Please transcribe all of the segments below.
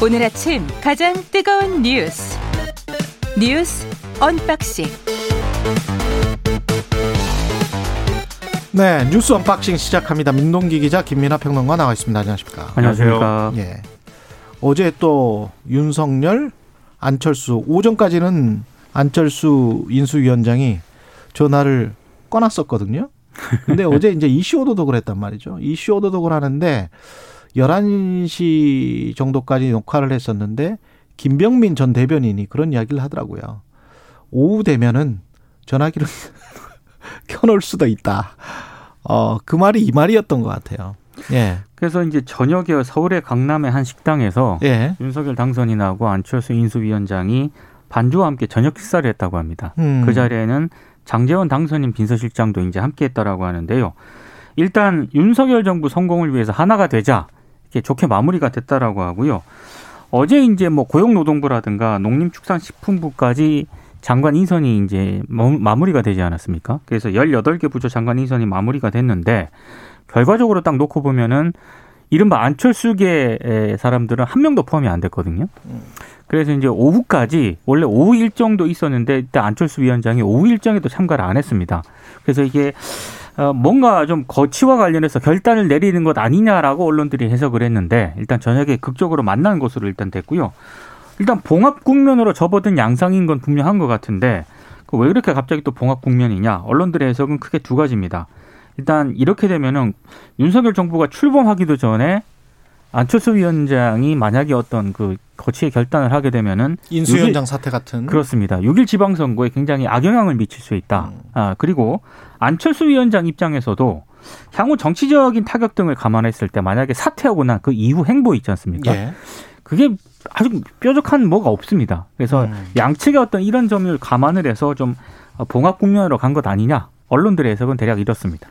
오늘 아침 가장 뜨거운 뉴스 뉴스 unboxing 네, 뉴스 unboxing 시작합니다. 민동기 기자 김민아 평론가 나와 있습니다. 안녕하십니까? 안녕하십니까? 예. 어제 또 윤석열, 안철수 오전까지는 안철수 인수위원장이 전화를 꺼놨었거든요. 근데 어제 이제 이슈 오도독을 했단 말이죠. 이슈 오도독을 하는데 11시 정도까지 녹화를 했었는데 김병민 전 대변인이 그런 이야기를 하더라고요. 오후 되면은 전화기를 켜놓을 수도 있다. 어, 그 말이 이 말이었던 것 같아요. 예. 그래서 이제 저녁에 서울의 강남의 한 식당에서 예. 윤석열 당선인하고 안철수 인수위원장이 반주와 함께 저녁 식사를 했다고 합니다. 음. 그 자리에는 장재원 당선인 비서실장도 이제 함께 했다라고 하는데요. 일단 윤석열 정부 성공을 위해서 하나가 되자 이렇게 좋게 마무리가 됐다라고 하고요. 어제 이제 뭐 고용노동부라든가 농림축산식품부까지 장관 인선이 이제 마무리가 되지 않았습니까? 그래서 18개 부처 장관 인선이 마무리가 됐는데 결과적으로 딱 놓고 보면은 이른바 안철수계 사람들은 한 명도 포함이 안 됐거든요. 그래서 이제 오후까지 원래 오후 일정도 있었는데 이때 안철수 위원장이 오후 일정에도 참가를 안 했습니다. 그래서 이게 어, 뭔가 좀 거치와 관련해서 결단을 내리는 것 아니냐라고 언론들이 해석을 했는데 일단 저녁에 극적으로 만난 것으로 일단 됐고요. 일단 봉합 국면으로 접어든 양상인 건 분명한 것 같은데 그왜 이렇게 갑자기 또 봉합 국면이냐? 언론들의 해석은 크게 두 가지입니다. 일단 이렇게 되면은 윤석열 정부가 출범하기도 전에 안철수 위원장이 만약에 어떤 그 거치의 결단을 하게 되면은 인수위원장 사태 같은 그렇습니다. 6일 지방선거에 굉장히 악영향을 미칠 수 있다. 음. 아 그리고 안철수 위원장 입장에서도 향후 정치적인 타격 등을 감안했을 때 만약에 사퇴하고 난 그 이후 행보 있지 않습니까? 예. 그게 아주 뾰족한 뭐가 없습니다. 그래서 음. 양측의 어떤 이런 점을 감안을 해서 좀 봉합 국면으로 간 것 아니냐. 언론들의 해석은 대략 이렇습니다.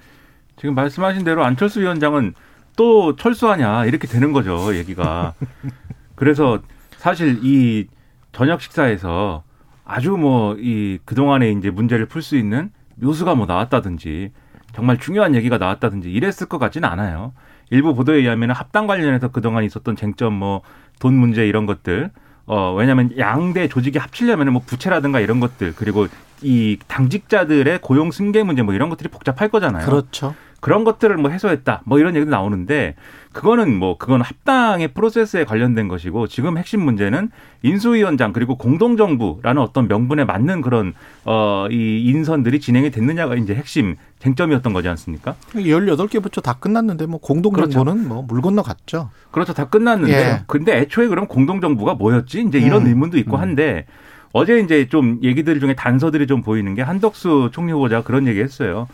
지금 말씀하신 대로 안철수 위원장은 또 철수하냐 이렇게 되는 거죠 얘기가. 그래서 사실 이 저녁 식사에서 아주 뭐 이 그동안에 이제 문제를 풀 수 있는 묘수가 뭐 나왔다든지 정말 중요한 얘기가 나왔다든지 이랬을 것 같지는 않아요. 일부 보도에 의하면 합당 관련해서 그동안 있었던 쟁점 뭐 돈 문제 이런 것들 어 왜냐하면 양대 조직이 합치려면 뭐 부채라든가 이런 것들 그리고 이 당직자들의 고용 승계 문제 뭐 이런 것들이 복잡할 거잖아요. 그렇죠. 그런 것들을 뭐 해소했다. 뭐 이런 얘기도 나오는데 그거는 뭐 그건 합당의 프로세스에 관련된 것이고 지금 핵심 문제는 인수위원장 그리고 공동정부라는 어떤 명분에 맞는 그런 어이 인선들이 진행이 됐느냐가 이제 핵심 쟁점이었던 거지 않습니까? 18개 부처 다 끝났는데 뭐 공동정부는 뭐물 건너갔죠. 그렇죠. 다 끝났는데 예. 근데 애초에 그럼 공동정부가 뭐였지? 이제 이런 음. 의문도 있고 한데 어제 이제 좀 얘기들 중에 단서들이 좀 보이는 게 한덕수 총리 후보자가 그런 얘기 했어요.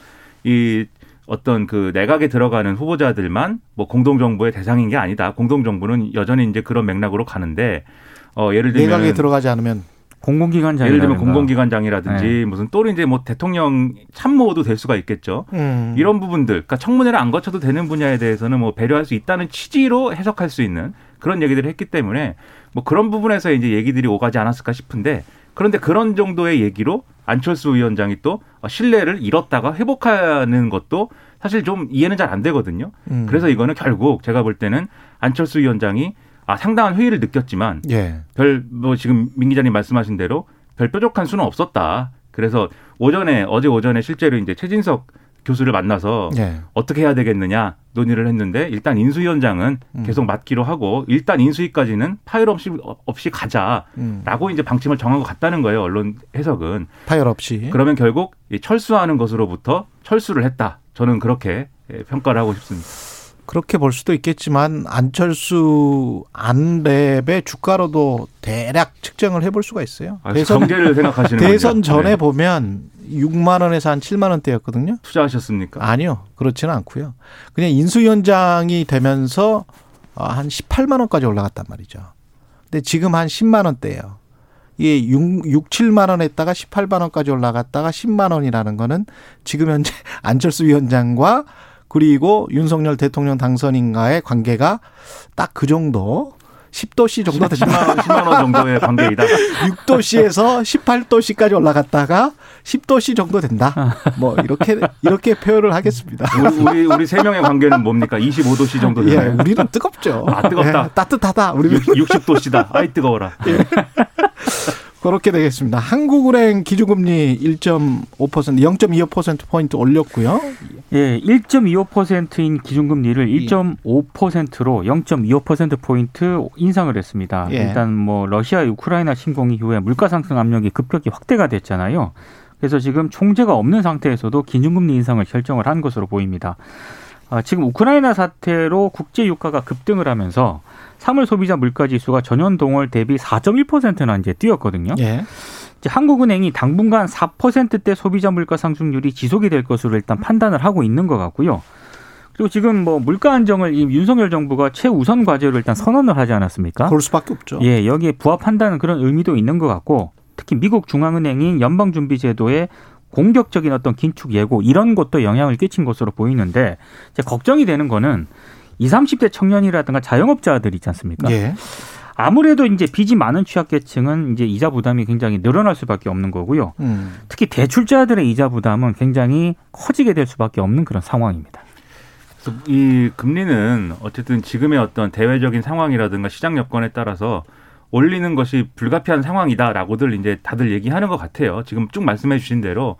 이 어떤 그 내각에 들어가는 후보자들만 뭐 공동정부의 대상인 게 아니다. 공동정부는 여전히 이제 그런 맥락으로 가는데 어 예를 들면 내각에 들어가지 않으면 공공기관장 예를 들면 공공기관장이라든지 네. 무슨 또 이제 뭐 대통령 참모도 될 수가 있겠죠. 음. 이런 부분들, 그러니까 청문회를 안 거쳐도 되는 분야에 대해서는 뭐 배려할 수 있다는 취지로 해석할 수 있는 그런 얘기들을 했기 때문에 뭐 그런 부분에서 이제 얘기들이 오가지 않았을까 싶은데 그런데 그런 정도의 얘기로 안철수 위원장이 또 신뢰를 잃었다가 회복하는 것도 사실 좀 이해는 잘 안 되거든요. 음. 그래서 이거는 결국 제가 볼 때는 안철수 위원장이 아 상당한 회의를 느꼈지만 예. 별뭐 지금 민 기자님 말씀하신 대로 별 뾰족한 수는 없었다. 그래서 오전에 어제 오전에 실제로 이제 최진석 교수를 만나서 예. 어떻게 해야 되겠느냐 논의를 했는데 일단 인수위원장은 음. 계속 맡기로 하고 일단 인수위까지는 파열 없이 없이 가자라고 음. 이제 방침을 정한 것 같다는 거예요 언론 해석은 파열 없이. 그러면 결국 이 철수하는 것으로부터 철수를 했다 저는 그렇게 예, 평가를 하고 싶습니다. 그렇게 볼 수도 있겠지만 안철수 안랩의 주가로도 대략 측정을 해볼 수가 있어요. 아, 대선 정제를 생각하시는 대선? 전에 네. 보면 6만 원에서 한 7만 원대였거든요. 투자하셨습니까? 아니요, 그렇지는 않고요. 그냥 인수위원장이 되면서 어, 한 18만 원까지 올라갔단 말이죠. 근데 지금 한 10만 원대예요. 이게 6, 6 7만 원 했다가 18만 원까지 올라갔다가 10만 원이라는 거는 지금 현재 안철수 위원장과 그리고 윤석열 대통령 당선인과의 관계가 딱 그 정도 10도씨 정도 된다. 10만 원, 10만 원 정도의 관계이다. 6도씨에서 18도씨까지 올라갔다가 10도씨 정도 된다. 뭐 이렇게 이렇게 표현을 하겠습니다. 우리 우리, 세 명의 관계는 뭡니까? 25도씨 정도 예, 되나요? 우리는 뜨겁죠. 아, 뜨겁다. 예, 따뜻하다. 우리는 60도씨다. 아이 뜨거워라. 그렇게 되겠습니다. 한국은행 기준금리 1.5% 0.25% 포인트 올렸고요. 예, 1.25%인 기준금리를 1.5%로 0.25% 포인트 인상을 했습니다. 예. 일단 뭐 러시아 우크라이나 침공 이후에 물가 상승 압력이 급격히 확대가 됐잖아요. 그래서 지금 총재가 없는 상태에서도 기준금리 인상을 결정을 한 것으로 보입니다. 아, 지금 우크라이나 사태로 국제 유가가 급등을 하면서 3월 소비자 물가 지수가 전년 동월 대비 4.1%나 이제 뛰었거든요. 예. 이제 한국은행이 당분간 4%대 소비자 물가 상승률이 지속이 될 것으로 일단 판단을 하고 있는 것 같고요. 그리고 지금 뭐 물가 안정을 이 윤석열 정부가 최우선 과제로 일단 선언을 하지 않았습니까? 그럴 수밖에 없죠. 예, 여기에 부합한다는 그런 의미도 있는 것 같고 특히 미국 중앙은행인 연방준비제도의 공격적인 어떤 긴축 예고 이런 것도 영향을 끼친 것으로 보이는데 이제 걱정이 되는 거는 20, 30대 청년이라든가 자영업자들 있지 않습니까? 예. 아무래도 이제 빚이 많은 취약계층은 이제 이자 부담이 굉장히 늘어날 수밖에 없는 거고요. 음. 특히 대출자들의 이자 부담은 굉장히 커지게 될 수밖에 없는 그런 상황입니다. 그래서 이 금리는 어쨌든 지금의 어떤 대외적인 상황이라든가 시장 여건에 따라서 올리는 것이 불가피한 상황이다라고들 이제 다들 얘기하는 것 같아요. 지금 쭉 말씀해 주신 대로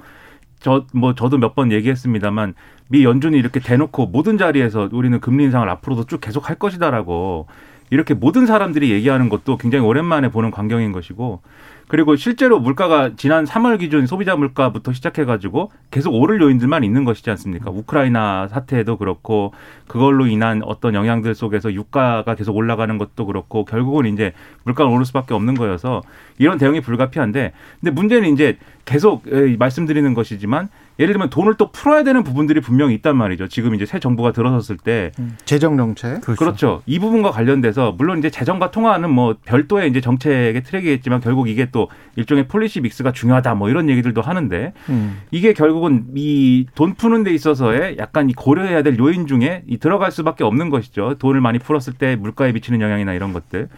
저 뭐 저도 몇 번 얘기했습니다만 미 연준이 이렇게 대놓고 모든 자리에서 우리는 금리 인상을 앞으로도 쭉 계속 할 것이다라고 이렇게 모든 사람들이 얘기하는 것도 굉장히 오랜만에 보는 광경인 것이고 그리고 실제로 물가가 지난 3월 기준 소비자 물가부터 시작해가지고 계속 오를 요인들만 있는 것이지 않습니까? 우크라이나 사태도 그렇고 그걸로 인한 어떤 영향들 속에서 유가가 계속 올라가는 것도 그렇고 결국은 이제 물가가 오를 수밖에 없는 거여서 이런 대응이 불가피한데 근데 문제는 이제 계속 에, 말씀드리는 것이지만 예를 들면 돈을 또 풀어야 되는 부분들이 분명히 있단 말이죠. 지금 이제 새 정부가 들어섰을 때 재정 정책. 그렇죠. 이 부분과 관련돼서 물론 이제 재정과 통화는 뭐 별도의 이제 정책의 트랙이겠지만 결국 이게 또 일종의 policy mix가 중요하다 뭐 이런 얘기들도 하는데 음. 이게 결국은 이 돈 푸는 데 있어서의 약간 이 고려해야 될 요인 중에 이 들어갈 수밖에 없는 것이죠. 돈을 많이 풀었을 때 물가에 미치는 영향이나 이런 것들.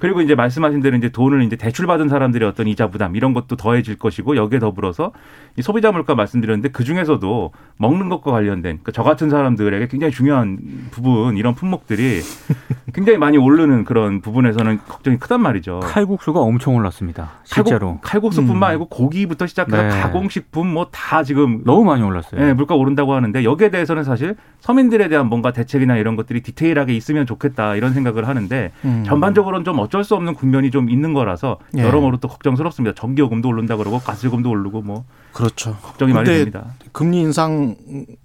그리고 이제 말씀하신 대로 이제 돈을 이제 대출 받은 사람들의 어떤 이자 부담 이런 것도 더해질 것이고 여기에 더불어서 이 소비자 물가 말씀드렸는데 그 중에서도 먹는 것과 관련된 그저 같은 사람들에게 굉장히 중요한 부분 이런 품목들이 굉장히 많이 오르는 그런 부분에서는 걱정이 크단 말이죠. 칼국수가 엄청 올랐습니다. 실제로 칼국, 수뿐만 음. 아니고 고기부터 시작해서 네. 가공식품 뭐 다 지금 너무 많이 올랐어요. 예, 물가 오른다고 하는데 여기에 대해서는 사실 서민들에 대한 뭔가 대책이나 이런 것들이 디테일하게 있으면 좋겠다 이런 생각을 하는데 음. 전반적으로는 좀 어쩔 수 없는 국면이 좀 있는 거라서 예. 여러모로 또 걱정스럽습니다. 전기요금도 오른다 그러고 가스요금도 오르고 뭐 그렇죠. 걱정이 많이 됩니다. 금리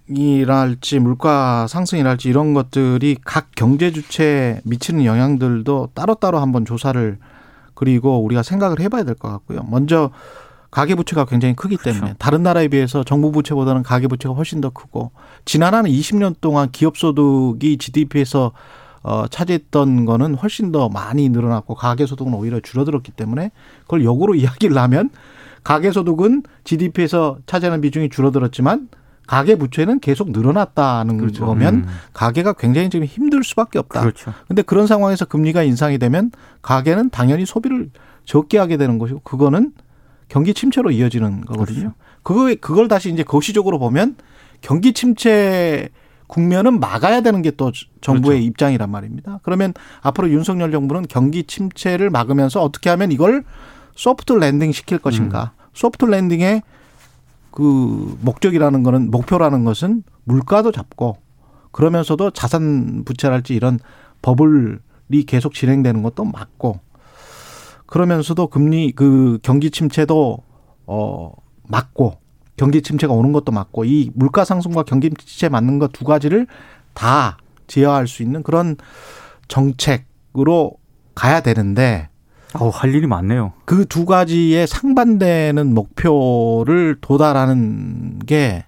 인상이랄지 물가 상승이랄지 이런 것들이 각 경제 주체에 미치는 영향들도 따로따로 한번 조사를 그리고 우리가 생각을 해봐야 될 것 같고요. 먼저 가계 부채가 굉장히 크기 때문에 그렇죠. 다른 나라에 비해서 정부 부채보다는 가계 부채가 훨씬 더 크고 지난 한 20년 동안 기업 소득이 GDP에서 어, 차지했던 거는 훨씬 더 많이 늘어났고 가계 소득은 오히려 줄어들었기 때문에 그걸 역으로 이야기를 하면 가계 소득은 GDP에서 차지하는 비중이 줄어들었지만 가계 부채는 계속 늘어났다는 그렇죠. 거면 음. 가계가 굉장히 지금 힘들 수밖에 없다. 그렇죠. 근데 그런 상황에서 금리가 인상이 되면 가계는 당연히 소비를 적게 하게 되는 것이고 그거는 경기 침체로 이어지는 거거든요. 그거 그걸 다시 이제 거시적으로 보면 경기 침체 국면은 막아야 되는 게 또 정부의 그렇죠. 입장이란 말입니다. 그러면 앞으로 윤석열 정부는 경기 침체를 막으면서 어떻게 하면 이걸 soft landing 시킬 것인가? soft landing의 그 목적이라는 거는 목표라는 것은 물가도 잡고 그러면서도 자산 부채랄지 이런 버블이 계속 진행되는 것도 막고 그러면서도 금리 그 경기 침체도 어 막고 경기 침체가 오는 것도 막고 이 물가 상승과 경기 침체 막는 것 두 가지를 다 제어할 수 있는 그런 정책으로 가야 되는데 어, 할 일이 많네요. 그 두 가지의 상반되는 목표를 도달하는 게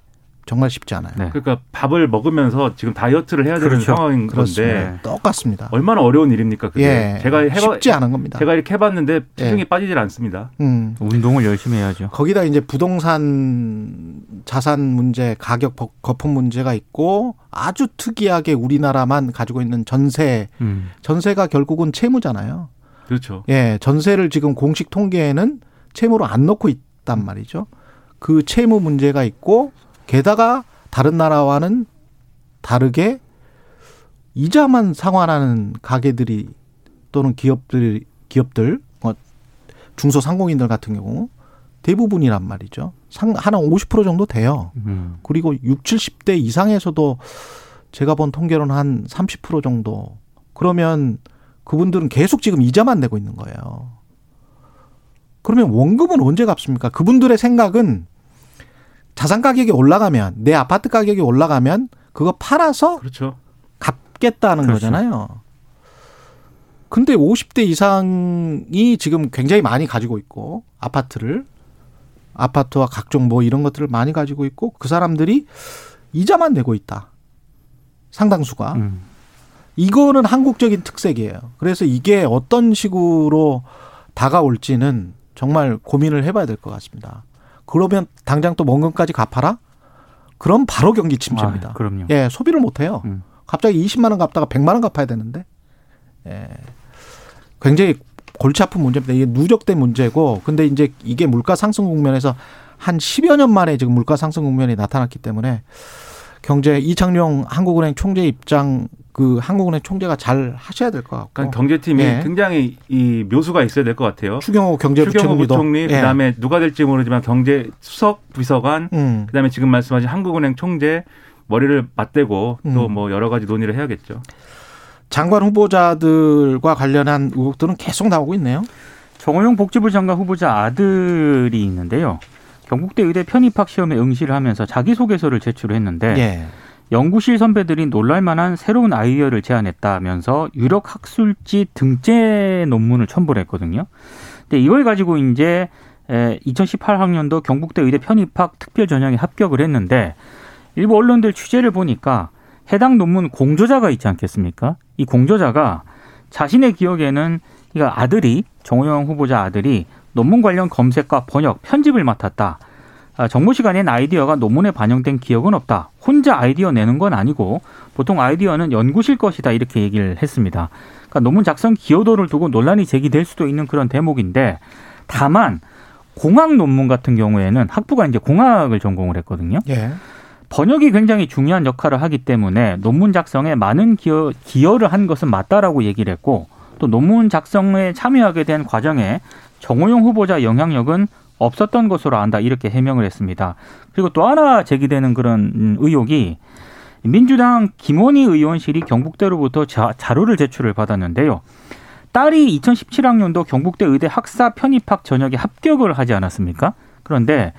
정말 쉽지 않아요. 네. 그러니까 밥을 먹으면서 지금 다이어트를 해야 되는 그렇죠. 상황인 그렇습니다. 건데 네. 똑같습니다. 얼마나 어려운 일입니까? 그게 예, 제가 해봐 쉽지 않은 겁니다. 제가 이렇게 해봤는데 체중이 예. 빠지질 않습니다. 음. 운동을 열심히 해야죠. 거기다 이제 부동산 자산 문제, 가격 거- 거품 문제가 있고 아주 특이하게 우리나라만 가지고 있는 전세, 음. 전세가 결국은 채무잖아요. 그렇죠. 예, 전세를 지금 공식 통계에는 채무로 안 넣고 있단 말이죠. 그 채무 문제가 있고 게다가 다른 나라와는 다르게 이자만 상환하는 가게들이 또는 기업들 기업들 어, 중소상공인들 같은 경우 대부분이란 말이죠. 상 하나 50% 정도 돼요. 음. 그리고 6, 70대 이상에서도 제가 본 통계로는 한 30% 정도. 그러면 그분들은 계속 지금 이자만 내고 있는 거예요. 그러면 원금은 언제 갚습니까? 그분들의 생각은 자산 가격이 올라가면 내 아파트 가격이 올라가면 그거 팔아서 그렇죠. 갚겠다는 그렇죠. 거잖아요. 근데 50대 이상이 지금 굉장히 많이 가지고 있고 아파트를 아파트와 각종 뭐 이런 것들을 많이 가지고 있고 그 사람들이 이자만 내고 있다. 상당수가. 음. 이거는 한국적인 특색이에요. 그래서 이게 어떤 식으로 다가올지는 정말 고민을 해봐야 될 것 같습니다. 그러면 당장 또 원금까지 갚아라? 그럼 바로 경기 침체입니다. 아, 그럼요. 예, 소비를 못 해요. 음. 갑자기 20만 원 갚다가 100만 원 갚아야 되는데. 예. 굉장히 골치 아픈 문제입니다. 이게 누적된 문제고 근데 이제 이게 물가 상승 국면에서 한 10여 년 만에 지금 물가 상승 국면이 나타났기 때문에 경제 이창용 한국은행 총재 입장 그 한국은행 총재가 잘 하셔야 될 것 같고 그러니까 경제팀이 예. 굉장히 이 묘수가 있어야 될 것 같아요. 추경호 경제부총리도 부총리, 예. 그다음에 누가 될지 모르지만 경제 수석 비서관, 음. 그다음에 지금 말씀하신 한국은행 총재 머리를 맞대고 또 음. 뭐 여러 가지 논의를 해야겠죠. 장관 후보자들과 관련한 의혹들은 계속 나오고 있네요. 정호영 복지부 장관 후보자 아들이 있는데요. 경북대 의대 편입학 시험에 응시를 하면서 자기소개서를 제출했는데 예. 연구실 선배들이 놀랄만한 새로운 아이디어를 제안했다면서 유력 학술지 등재 논문을 첨부를 했거든요. 근데 이걸 가지고 이제 2018학년도 경북대 의대 편입학 특별 전형에 합격을 했는데 일부 언론들 취재를 보니까 해당 논문 공저자가 있지 않겠습니까? 이 공저자가 자신의 기억에는 이 아들이 정호영 후보자 아들이 논문 관련 검색과 번역, 편집을 맡았다. 아, 정모 시간에 낸 아이디어가 논문에 반영된 기억은 없다. 혼자 아이디어 내는 건 아니고 보통 아이디어는 연구실 것이다 이렇게 얘기를 했습니다. 그러니까 논문 작성 기여도를 두고 논란이 제기될 수도 있는 그런 대목인데 다만 공학 논문 같은 경우에는 학부가 이제 공학을 전공을 했거든요. 예. 번역이 굉장히 중요한 역할을 하기 때문에 논문 작성에 많은 기여, 기여를 한 것은 맞다라고 얘기를 했고 또 논문 작성에 참여하게 된 과정에 정호영 후보자 영향력은 없었던 것으로 안다 이렇게 해명을 했습니다. 그리고 또 하나 제기되는 그런 음, 의혹이 민주당 김원희 의원실이 경북대로부터 자, 자료를 제출을 받았는데요. 딸이 2017학년도 경북대 의대 학사 편입학 전역에 합격을 하지 않았습니까? 그런데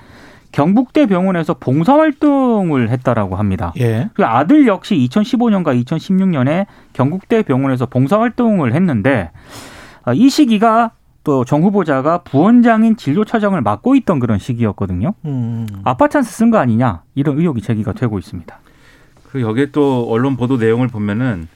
경북대 병원에서 봉사활동을 했다라고 합니다. 예. 그 아들 역시 2015년과 2016년에 경북대 병원에서 봉사활동을 했는데 아, 이 시기가 또 정 후보자가 부원장인 진료차장을 맡고 있던 그런 시기였거든요. 음. 아빠 찬스 쓴 거 아니냐 이런 의혹이 제기가 되고 있습니다. 그 여기에 또 언론 보도 내용을 보면은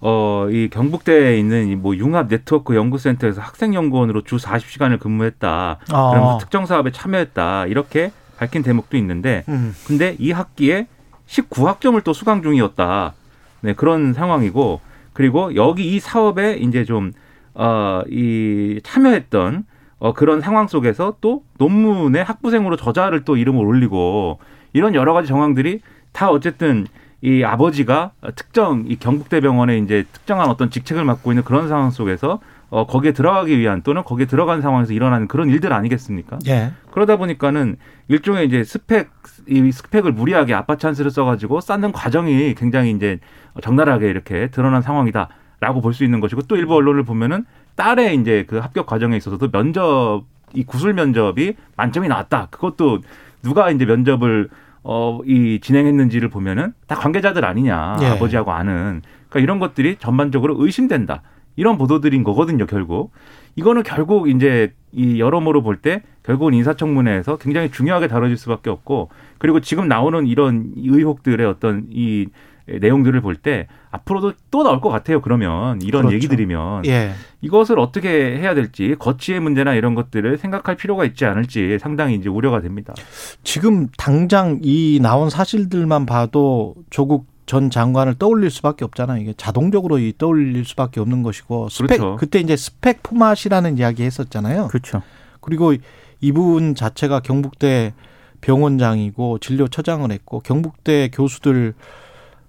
어 이 경북대에 있는 이뭐 융합 네트워크 연구센터에서 학생 연구원으로 주 40시간을 근무했다. 아. 그러면서 특정 사업에 참여했다. 이렇게 밝힌 대목도 있는데 음. 근데 이 학기에 19학점을 또 수강 중이었다. 네, 그런 상황이고 그리고 여기 이 사업에 이제 좀 어, 이 참여했던 어, 그런 상황 속에서 또 논문에 학부생으로 저자를 또 이름을 올리고 이런 여러 가지 정황들이 다 어쨌든 이 아버지가 특정 이 경북대병원에 이제 특정한 어떤 직책을 맡고 있는 그런 상황 속에서 어, 거기에 들어가기 위한 또는 거기에 들어간 상황에서 일어나는 그런 일들 아니겠습니까? 예. 그러다 보니까는 일종의 이제 스펙 이 스펙을 무리하게 아빠 찬스를 써가지고 쌓는 과정이 굉장히 이제 적나라하게 이렇게 드러난 상황이다 라고 볼 수 있는 것이고 또 일부 언론을 보면은 딸의 이제 그 합격 과정에 있어서도 면접 이 구술 면접이 만점이 나왔다. 그것도 누가 이제 면접을 어 이 진행했는지를 보면은 다 관계자들 아니냐 예. 아버지하고 아는 그러니까 이런 것들이 전반적으로 의심된다. 이런 보도들인 거거든요, 결국. 이거는 결국 이제 이 여러모로 볼 때 결국은 인사청문회에서 굉장히 중요하게 다뤄질 수밖에 없고 그리고 지금 나오는 이런 의혹들의 어떤 이 내용들을 볼 때 앞으로도 또 나올 것 같아요. 그러면 이런 그렇죠. 얘기들이면 예. 이것을 어떻게 해야 될지 거치의 문제나 이런 것들을 생각할 필요가 있지 않을지 상당히 이제 우려가 됩니다. 지금 당장 이 나온 사실들만 봐도 조국 전 장관을 떠올릴 수밖에 없잖아요. 이게 자동적으로 이 떠올릴 수밖에 없는 것이고 스펙 그렇죠. 그때 이제 스펙 포맷이라는 이야기 했었잖아요. 그렇죠. 그리고 이분 자체가 경북대 병원장이고 진료처장을 했고 경북대 교수들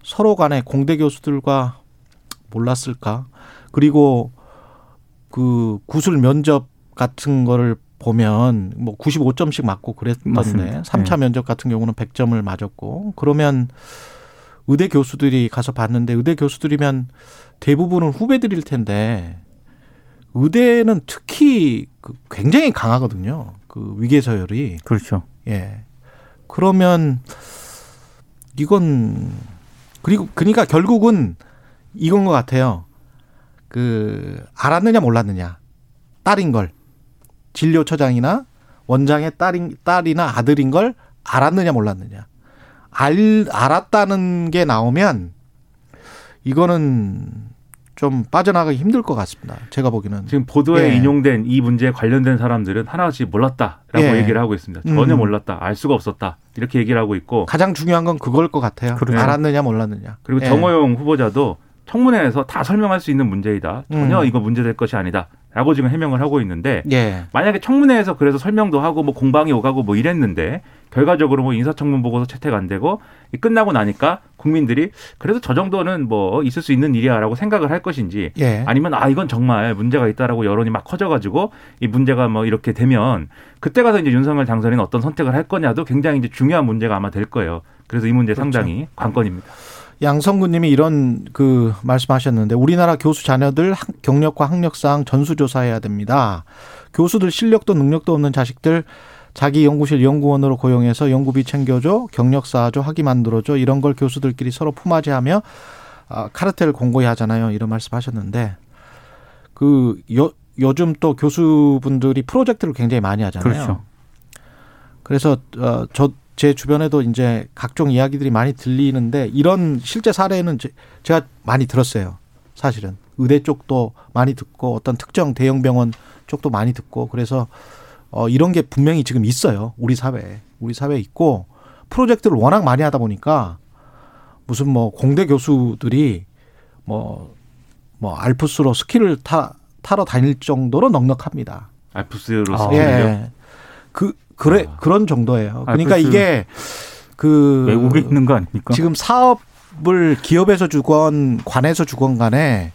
서로 간에 공대 교수들과 몰랐을까? 그리고 그 구술 면접 같은 거를 보면 뭐 95점씩 맞고 그랬던데 맞습니다. 3차 면접 같은 경우는 100점을 맞았고 그러면 의대 교수들이 가서 봤는데 의대 교수들이면 대부분은 후배들일 텐데 의대는 특히 그 굉장히 강하거든요. 그 위계 서열이. 그렇죠. 예. 그러면 이건 그리고 그러니까 결국은 이건 것 같아요. 그 알았느냐 몰랐느냐. 딸인 걸. 진료처장이나 원장의 딸인 딸이나 아들인 걸 알았느냐 몰랐느냐. 알 알았다는 게 나오면 이거는 좀 빠져나가기 힘들 것 같습니다. 제가 보기에는 지금 보도에 예. 인용된 이 문제에 관련된 사람들은 하나씩 몰랐다라고 예. 얘기를 하고 있습니다. 전혀 음. 몰랐다, 알 수가 없었다 이렇게 얘기를 하고 있고 가장 중요한 건 그걸 것 같아요. 그렇죠. 알았느냐 몰랐느냐. 그리고 예. 정호영 후보자도 청문회에서 다 설명할 수 있는 문제이다. 전혀 음. 이거 문제될 것이 아니다. 라고 지금 해명을 하고 있는데 예. 만약에 청문회에서 그래서 설명도 하고 뭐 공방이 오가고 뭐 이랬는데 결과적으로 뭐 인사청문 보고서 채택 안 되고 이 끝나고 나니까 국민들이 그래도 저 정도는 뭐 있을 수 있는 일이야라고 생각을 할 것인지 예. 아니면 아 이건 정말 문제가 있다라고 여론이 막 커져가지고 이 문제가 뭐 이렇게 되면 그때 가서 이제 윤석열 당선인은 어떤 선택을 할 거냐도 굉장히 이제 중요한 문제가 아마 될 거예요. 그래서 이 문제 그렇죠. 상당히 관건입니다. 양성구님이 이런 그 말씀하셨는데 우리나라 교수 자녀들 학- 경력과 학력상 전수조사해야 됩니다. 교수들 실력도 능력도 없는 자식들 자기 연구실 연구원으로 고용해서 연구비 챙겨줘, 경력 쌓아줘, 학위 만들어줘 이런 걸 교수들끼리 서로 품앗이하며 아, 카르텔 공고히 하잖아요. 이런 말씀하셨는데 그 요, 요즘 또 교수분들이 프로젝트를 굉장히 많이 하잖아요. 그렇죠. 그래서 어, 저 제 주변에도 이제 각종 이야기들이 많이 들리는데 이런 실제 사례는 제- 제가 많이 들었어요. 사실은 의대 쪽도 많이 듣고 어떤 특정 대형 병원 쪽도 많이 듣고 그래서 어 이런 게 분명히 지금 있어요. 우리 사회에. 우리 사회에 있고 프로젝트를 워낙 많이 하다 보니까 무슨 뭐 공대 교수들이 뭐 뭐 알프스로 스키를 타 타러 다닐 정도로 넉넉합니다. 알프스로 아. 스킬요. 예. 그 그래 아. 그런 정도예요. 그러니까 이게 그 외국에 있는 거 아닙니까? 지금 사업을 기업에서 주건 관에서 주건 간에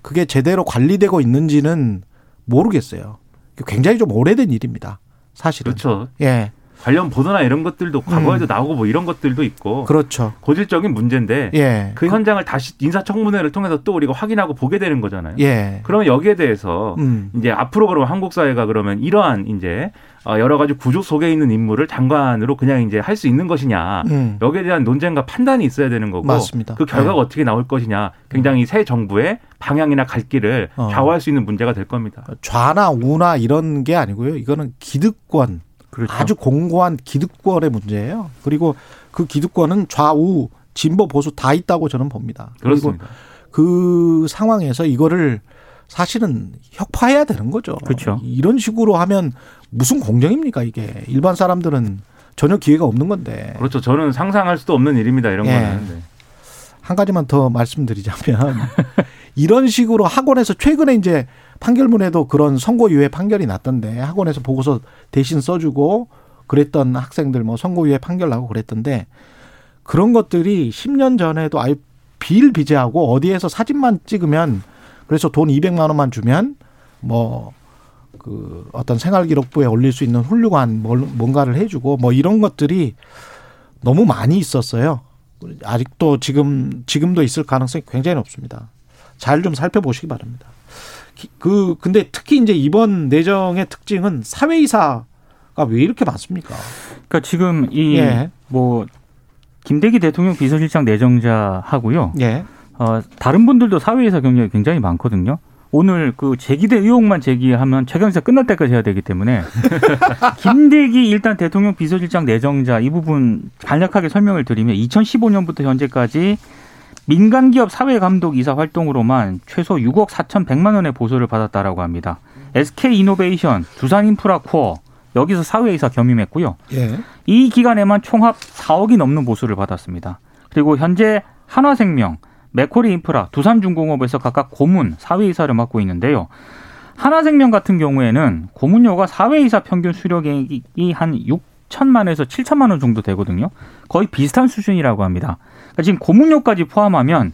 그게 제대로 관리되고 있는지는 모르겠어요. 굉장히 좀 오래된 일입니다. 사실은. 그렇죠. 예. 관련 보도나 이런 것들도 과거에도 나오고 뭐 이런 것들도 있고 음. 그렇죠. 고질적인 문제인데 예. 그 현장을 다시 인사청문회를 통해서 또 우리가 확인하고 보게 되는 거잖아요. 예. 그러면 여기에 대해서 음. 이제 앞으로 그러면 한국 사회가 그러면 이러한 이제 어, 여러 가지 구조 속에 있는 인물을 장관으로 그냥 이제 할 수 있는 것이냐 음. 여기에 대한 논쟁과 판단이 있어야 되는 거고 맞습니다. 그 결과가 네. 어떻게 나올 것이냐 굉장히 새 정부의 방향이나 갈 길을 어. 좌우할 수 있는 문제가 될 겁니다. 좌나 우나 이런 게 아니고요. 이거는 기득권 그렇죠. 아주 공고한 기득권의 문제예요. 그리고 그 기득권은 좌우 진보 보수 다 있다고 저는 봅니다. 그렇습니다. 그 상황에서 이거를 사실은 혁파해야 되는 거죠. 그렇죠. 이런 식으로 하면 무슨 공정입니까 이게 일반 사람들은 전혀 기회가 없는 건데 그렇죠. 저는 상상할 수도 없는 일입니다. 이런 예. 거는. 네. 한 가지만 더 말씀드리자면 이런 식으로 학원에서 최근에 이제 판결문에도 그런 선고유예 판결이 났던데 학원에서 보고서 대신 써주고 그랬던 학생들 뭐 선고유예 판결 나고 그랬던데 그런 것들이 10년 전에도 아예 비일비재하고 어디에서 사진만 찍으면 그래서 돈 200만 원만 주면 뭐 그 어떤 생활기록부에 올릴 수 있는 훌륭한 뭘- 뭔가를 해주고 뭐 이런 것들이 너무 많이 있었어요. 아직도 지금 지금도 있을 가능성이 굉장히 높습니다. 잘 좀 살펴보시기 바랍니다. 기- 그 근데 특히 이제 이번 내정의 특징은 사회이사가 왜 이렇게 많습니까? 그러니까 지금 이 예. 뭐 김대기 대통령 비서실장 내정자 하고요. 예. 어, 다른 분들도 사회에서 경력이 굉장히 많거든요. 오늘 그 제기대 의혹만 제기하면 최경사 끝날 때까지 해야 되기 때문에 김대기 일단 대통령 비서실장 내정자 이 부분 간략하게 설명을 드리면 2015년부터 현재까지 민간 기업 사외 감독 이사 활동으로만 최소 6억 4,100만 원의 보수를 받았다라고 합니다. SK 이노베이션, 두산 인프라 코어 여기서 사외 이사 겸임했고요. 예. 이 기간에만 총합 4억이 넘는 보수를 받았습니다. 그리고 현재 한화생명, 맥쿼리 인프라, 두산중공업에서 각각 고문, 사외 이사를 맡고 있는데요. 한화생명 같은 경우에는 고문료가 사외 이사 평균 수령액이 한 6천만에서 7천만 원 정도 되거든요. 거의 비슷한 수준이라고 합니다. 그러니까 지금 고문료까지 포함하면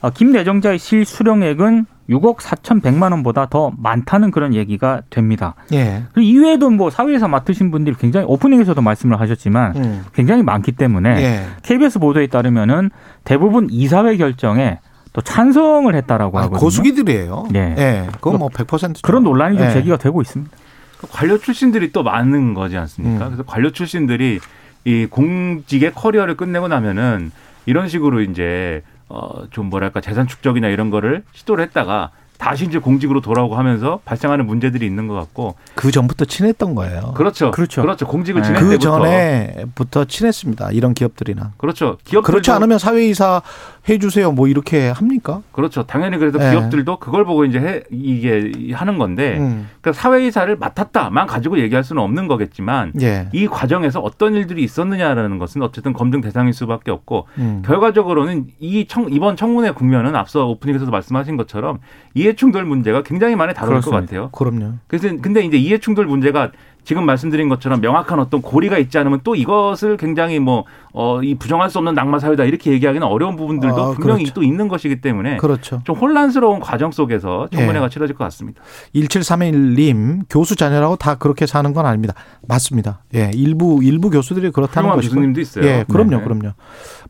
어, 김 내정자의 실수령액은 6억 4,100만 원보다 더 많다는 그런 얘기가 됩니다. 예. 이외에도 뭐 사회에서 맡으신 분들이 굉장히 오프닝에서도 말씀을 하셨지만 음. 굉장히 많기 때문에 예. KBS 보도에 따르면은 대부분 이사회 결정에 또 찬성을 했다라고 아, 하거든요. 고수기들이에요. 예. 예. 그건 뭐 100%. 그런 논란이 좀 예. 제기가 되고 있습니다. 그 관료 출신들이 또 많은 거지 않습니까? 음. 그래서 관료 출신들이 이 공직의 커리어를 끝내고 나면은 이런 식으로 이제 어 좀 뭐랄까 재산 축적이나 이런 거를 시도를 했다가 다시 이제 공직으로 돌아오고 하면서 발생하는 문제들이 있는 것 같고 그 전부터 친했던 거예요. 그렇죠. 그렇죠. 그렇죠. 공직을 네. 지낼 그 때부터 전에부터 친했습니다. 이런 기업들이나. 그렇죠. 기업 그렇지 않으면 사회이사 해주세요. 뭐 이렇게 합니까? 그렇죠. 당연히 그래서 네. 기업들도 그걸 보고 이제 해, 이게 하는 건데 음. 그러니까 사회이사를 맡았다만 가지고 얘기할 수는 없는 거겠지만 예. 이 과정에서 어떤 일들이 있었느냐라는 것은 어쨌든 검증 대상일 수밖에 없고 음. 결과적으로는 이 청, 이번 청문회 국면은 앞서 오프닝에서도 말씀하신 것처럼 이해 충돌 문제가 굉장히 많이 다룰 것 그렇습니다. 같아요. 그럼요. 그래서 근데 이제 이해충돌 문제가 지금 말씀드린 것처럼 명확한 어떤 고리가 있지 않으면 또 이것을 굉장히 뭐, 어, 이 부정할 수 없는 낙마 사유다 이렇게 얘기하기는 어려운 부분들도 아, 분명히 그렇죠. 또 있는 것이기 때문에 그렇죠. 좀 혼란스러운 과정 속에서 청문회가 예. 치러질 것 같습니다. 1731님 교수 자녀라고 다 그렇게 사는 건 아닙니다. 맞습니다. 예, 일부 일부 교수들이 그렇다는 것이고. 교수님도 있어요. 예, 그럼요, 네. 그럼요.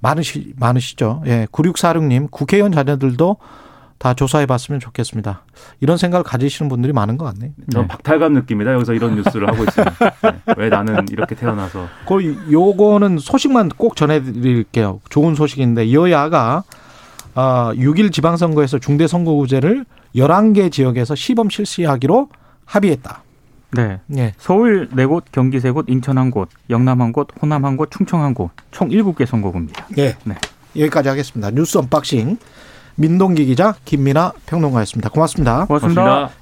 많으시 많으시죠. 예, 9646님 국회의원 자녀들도 다 조사해 봤으면 좋겠습니다. 이런 생각을 가지시는 분들이 많은 것 같네요. 전 네. 박탈감 느낍니다. 여기서 이런 뉴스를 하고 있으면 네. 왜 나는 이렇게 태어나서 그 요거는 소식만 꼭 전해드릴게요. 좋은 소식인데 여야가 아, 6일 지방선거에서 중대선거구제를 11개 지역에서 시범 실시하기로 합의했다. 네. 예. 서울 네 곳, 경기 세 곳, 인천 한 곳, 영남 한 곳, 호남 한 곳, 충청 한 곳, 총 7개 선거구입니다. 예. 네. 여기까지 하겠습니다. 뉴스 언박싱 민동기 기자 김민아 평론가였습니다. 고맙습니다. 고맙습니다. 고맙습니다.